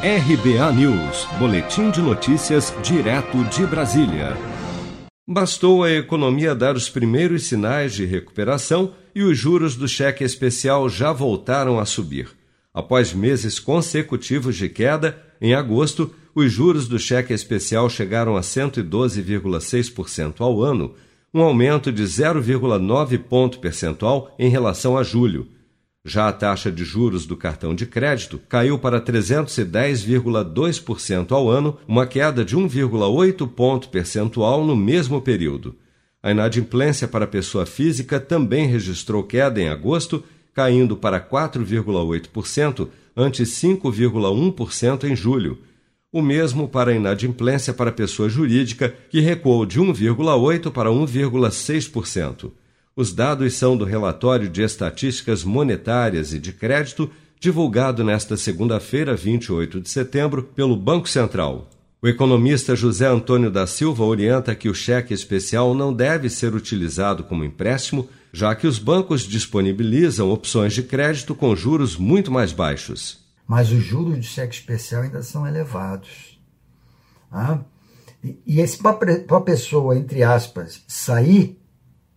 RBA News, Boletim de Notícias, direto de Brasília. Bastou a economia dar os primeiros sinais de recuperação e os juros do cheque especial já voltaram a subir. Após meses consecutivos de queda, em agosto, os juros do cheque especial chegaram a 112,6% ao ano, um aumento de 0,9 ponto percentual em relação a julho já a taxa de juros do cartão de crédito caiu para 310,2% ao ano, uma queda de 1,8 ponto percentual no mesmo período. A inadimplência para pessoa física também registrou queda em agosto, caindo para 4,8%, ante 5,1% em julho. O mesmo para a inadimplência para pessoa jurídica, que recuou de 1,8% para 1,6%. Os dados são do relatório de estatísticas monetárias e de crédito divulgado nesta segunda-feira, 28 de setembro, pelo Banco Central. O economista José Antônio da Silva orienta que o cheque especial não deve ser utilizado como empréstimo, já que os bancos disponibilizam opções de crédito com juros muito mais baixos. Mas os juros do cheque especial ainda são elevados. Ah? E, e para a pessoa, entre aspas, sair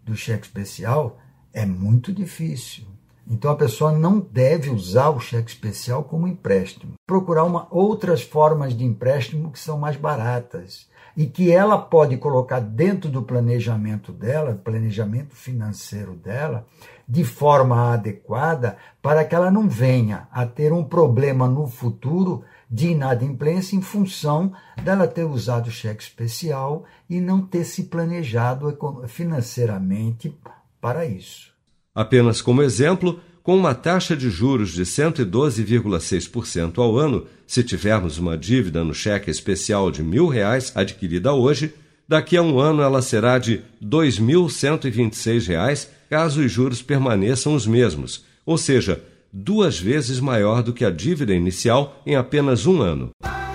do cheque especial é muito difícil. Então a pessoa não deve usar o cheque especial como empréstimo. Procurar uma, outras formas de empréstimo que são mais baratas e que ela pode colocar dentro do planejamento dela, planejamento financeiro dela, de forma adequada para que ela não venha a ter um problema no futuro de inadimplência em função dela ter usado o cheque especial e não ter se planejado financeiramente para isso. Apenas como exemplo, com uma taxa de juros de 112,6% ao ano, se tivermos uma dívida no cheque especial de mil reais adquirida hoje, daqui a um ano ela será de R$ 2.126, caso os juros permaneçam os mesmos, ou seja, duas vezes maior do que a dívida inicial em apenas um ano.